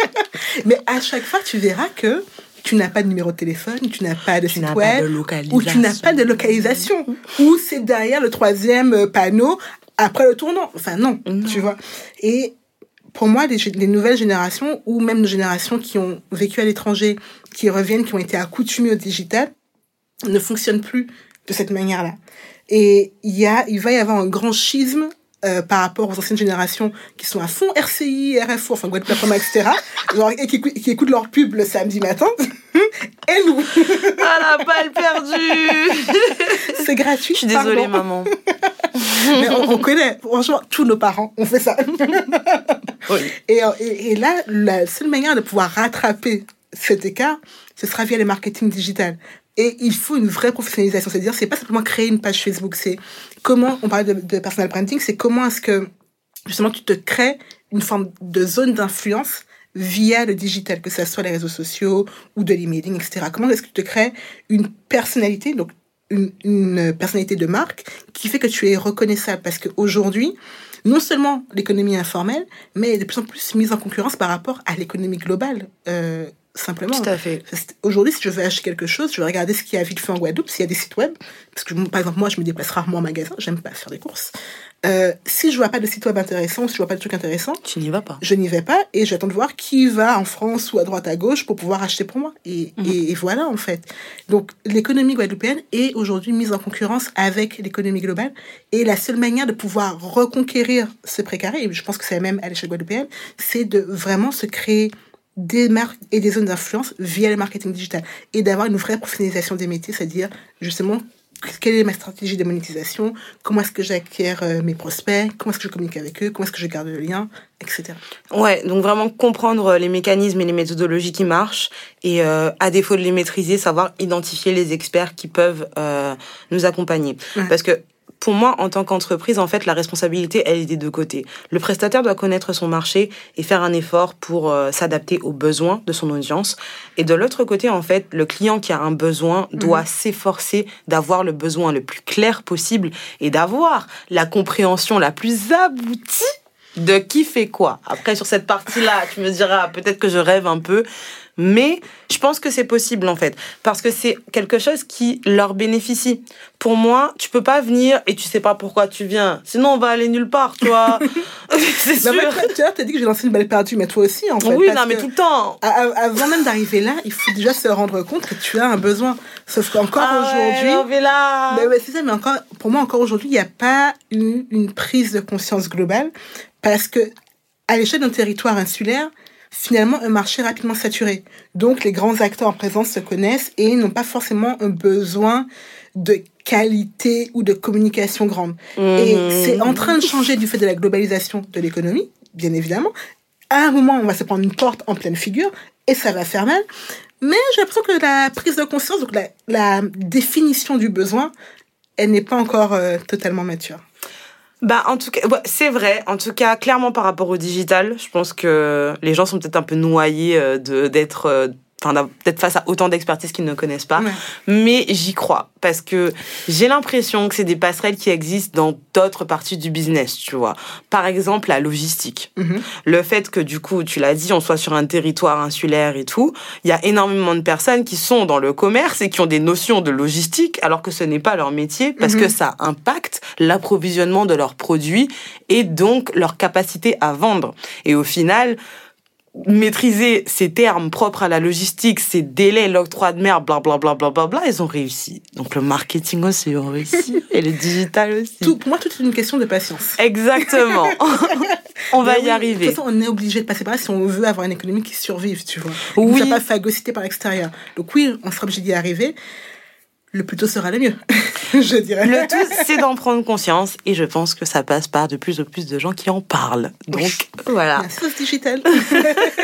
mais à chaque fois, tu verras que tu n'as pas de numéro de téléphone, tu n'as pas de site web, ou tu n'as pas de localisation, ou c'est derrière le troisième euh, panneau après le tournant. Enfin non, tu vois. Et pour moi, les, les, nouvelles générations, ou même nos générations qui ont vécu à l'étranger, qui reviennent, qui ont été accoutumées au digital, ne fonctionnent plus de cette manière-là. Et il y a, il va y avoir un grand schisme euh, par rapport aux anciennes générations qui sont à fond RCI, RFO, enfin Guadeloupe, etc. genre, et qui, qui, écoutent leur pub le samedi matin. et nous. Ah la balle perdue C'est gratuit. Je suis désolée, maman. Mais on, connaît, franchement, tous nos parents ont fait ça. oui. et, et, et là, la seule manière de pouvoir rattraper cet écart, ce sera via le marketing digital. Et il faut une vraie professionnalisation. C'est-à-dire, c'est pas simplement créer une page Facebook, c'est comment, on parlait de, personal branding, c'est comment est-ce que, justement, tu te crées une forme de zone d'influence via le digital, que ce soit les réseaux sociaux ou de l'emailing, etc. Comment est-ce que tu te crées une personnalité, donc une, personnalité de marque, qui fait que tu es reconnaissable? Parce qu'aujourd'hui, non seulement l'économie informelle, mais de plus en plus mise en concurrence par rapport à l'économie globale. Euh, simplement. Tout à fait. Aujourd'hui, si je veux acheter quelque chose, je vais regarder ce qu'il y a vite fait en Guadeloupe, s'il y a des sites web. Parce que, par exemple, moi, je me déplace rarement en magasin, j'aime pas faire des courses. Euh, si je vois pas de site web intéressant, si je vois pas de truc intéressant, tu n'y vas pas. Je n'y vais pas et j'attends de voir qui va en France ou à droite à gauche pour pouvoir acheter pour moi. Et, mhm. et, voilà, en fait. Donc, l'économie guadeloupéenne est aujourd'hui mise en concurrence avec l'économie globale. Et la seule manière de pouvoir reconquérir ce précaré, et je pense que c'est même à l'échelle guadeloupéenne, c'est de vraiment se créer des marques et des zones d'influence via le marketing digital et d'avoir une vraie professionnalisation des métiers, c'est-à-dire justement quelle est ma stratégie de monétisation, comment est-ce que j'acquiers euh, mes prospects, comment est-ce que je communique avec eux, comment est-ce que je garde le lien, etc. Ouais, donc vraiment comprendre les mécanismes et les méthodologies qui marchent et euh, à défaut de les maîtriser, savoir identifier les experts qui peuvent euh, nous accompagner. Parce que pour moi, en tant qu'entreprise, en fait, la responsabilité, elle est des deux côtés. Le prestataire doit connaître son marché et faire un effort pour euh, s'adapter aux besoins de son audience. Et de l'autre côté, en fait, le client qui a un besoin doit mhm. s'efforcer d'avoir le besoin le plus clair possible et d'avoir la compréhension la plus aboutie de qui fait quoi. Après, sur cette partie-là, tu me diras, peut-être que je rêve un peu, mais je pense que c'est possible en fait, parce que c'est quelque chose qui leur bénéficie. Pour moi, tu peux pas venir et tu sais pas pourquoi tu viens. Sinon, on va aller nulle part, toi. c'est sûr. tu as dit que j'ai lancé une balle perdue, mais toi aussi en fait. Oui, non, mais tout le temps. Avant même d'arriver là, il faut déjà se rendre compte que tu as un besoin. Sauf qu'encore ah aujourd'hui. là. Mais c'est ça, mais encore, pour moi, encore aujourd'hui, il n'y a pas une, une prise de conscience globale parce que à l'échelle d'un territoire insulaire, finalement un marché rapidement saturé. Donc les grands acteurs en présence se connaissent et n'ont pas forcément un besoin de qualité ou de communication grande. Et mhm. c'est en train de changer du fait de la globalisation de l'économie, bien évidemment. À un moment, on va se prendre une porte en pleine figure et ça va faire mal. Mais j'ai l'impression que la prise de conscience, donc la, définition du besoin, elle n'est pas encore euh, totalement mature. Bah, en tout cas, c'est vrai. En tout cas, clairement par rapport au digital, je pense que les gens sont peut-être un peu noyés euh, de d'être euh, d'être face à autant d'expertise qu'ils ne connaissent pas. Mais j'y crois parce que j'ai l'impression que c'est des passerelles qui existent dans d'autres parties du business, tu vois. Par exemple, la logistique. Mm-hmm. Le fait que du coup, tu l'as dit, on soit sur un territoire insulaire et tout, il y a énormément de personnes qui sont dans le commerce et qui ont des notions de logistique alors que ce n'est pas leur métier parce que mm-hmm. ça impacte l'approvisionnement de leurs produits et donc leur capacité à vendre. Et au final, maîtriser ces termes propres à la logistique, ces délais, l'octroi de mer, bla bla bla bla bla bla, ils ont réussi. Donc le marketing aussi, ils ont réussi. et le digital aussi. Tout, pour moi, tout est une question de patience. Exactement. on va y arriver. De toute façon, on est obligé de passer par là si on veut avoir une économie qui survive, tu vois. Oui. ne pas phagocyté par l'extérieur. Donc oui, on sera obligé d'y arriver. Le plus tôt sera le mieux. je dirais. Le tout, c'est d'en prendre conscience et je pense que ça passe par de plus en plus de gens qui en parlent. Donc, voilà. La sauce digitale.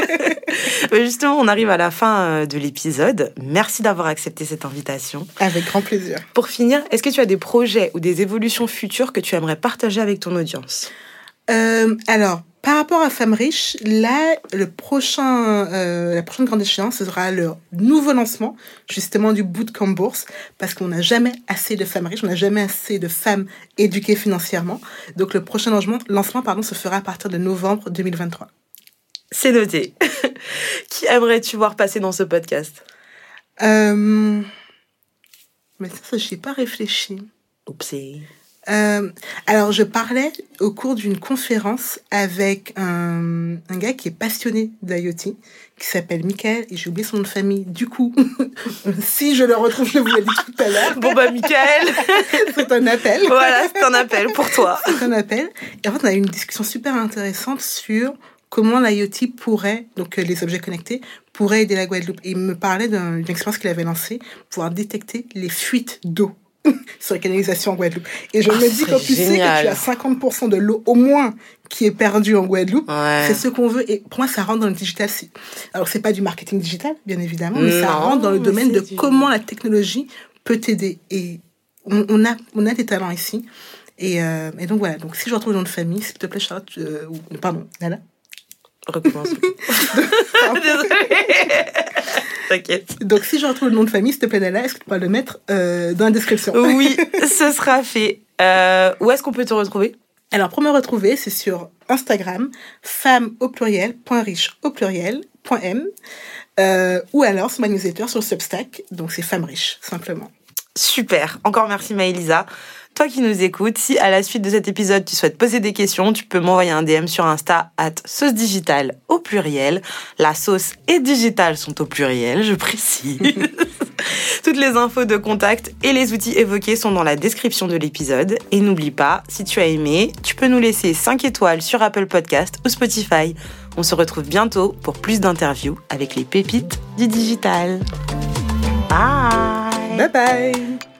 Justement, on arrive à la fin euh, de l'épisode. Merci d'avoir accepté cette invitation. Avec grand plaisir. Pour finir, est-ce que tu as des projets ou des évolutions futures que tu aimerais partager avec ton audience? Euh, Alors, par rapport à Femmes Riches, là, le prochain, euh, la prochaine grande échéance, ce sera le nouveau lancement, justement, du bootcamp bourse, parce qu'on n'a jamais assez de femmes riches, on n'a jamais assez de femmes éduquées financièrement. Donc, le prochain lancement, lancement pardon, se fera à partir de novembre 2023. C'est noté. Qui aimerais-tu voir passer dans ce podcast? Euh... Mais ça, je n'ai pas réfléchi. Oupsie. Euh, alors, je parlais au cours d'une conférence avec un, un, gars qui est passionné d'IoT, qui s'appelle Michael, et j'ai oublié son nom de famille. Du coup, si je le retrouve, je vous l'ai dit tout à l'heure. Bon, bah, Michael C'est un appel. Voilà, c'est un appel pour toi. C'est un appel. Et en fait, on a eu une discussion super intéressante sur comment l'IoT pourrait, donc les objets connectés, pourrait aider la Guadeloupe. Et il me parlait d'une expérience qu'il avait lancée, pouvoir détecter les fuites d'eau sur les canalisations en Guadeloupe. Et je Ah, me dis, quand tu sais que tu as 50% de l'eau au moins qui est perdue en Guadeloupe, Ouais. c'est ce qu'on veut. Et pour moi, ça rentre dans le digital. Alors, c'est pas du marketing digital, bien évidemment, mais ça rentre dans le domaine de du- comment la technologie peut t'aider. Et on, on a, on a des talents ici. Et, euh, et donc voilà, donc si je retrouve le nom de famille, s'il te plaît, Charlotte, euh, pardon, Nana. Recommence. T'inquiète. Donc si je retrouve le nom de famille, s'il te plaît, Nana, est-ce que tu peux le mettre euh, dans la description? Oui, ce sera fait. Euh, où est-ce qu'on peut te retrouver? Alors, pour me retrouver, c'est sur Instagram, femme au pluriel, point riche au pluriel, point m, euh, ou alors sur ma newsletter sur Substack, donc c'est femme riche, simplement. Super. Encore merci Maëlisa. Toi qui nous écoutes, si à la suite de cet épisode tu souhaites poser des questions, tu peux m'envoyer un DM sur Insta at sauce digitale au pluriel. La sauce et digital sont au pluriel, je précise. Toutes les infos de contact et les outils évoqués sont dans la description de l'épisode. Et n'oublie pas, si tu as aimé, tu peux nous laisser 5 étoiles sur Apple Podcast ou Spotify. On se retrouve bientôt pour plus d'interviews avec les pépites du digital. Bye Bye bye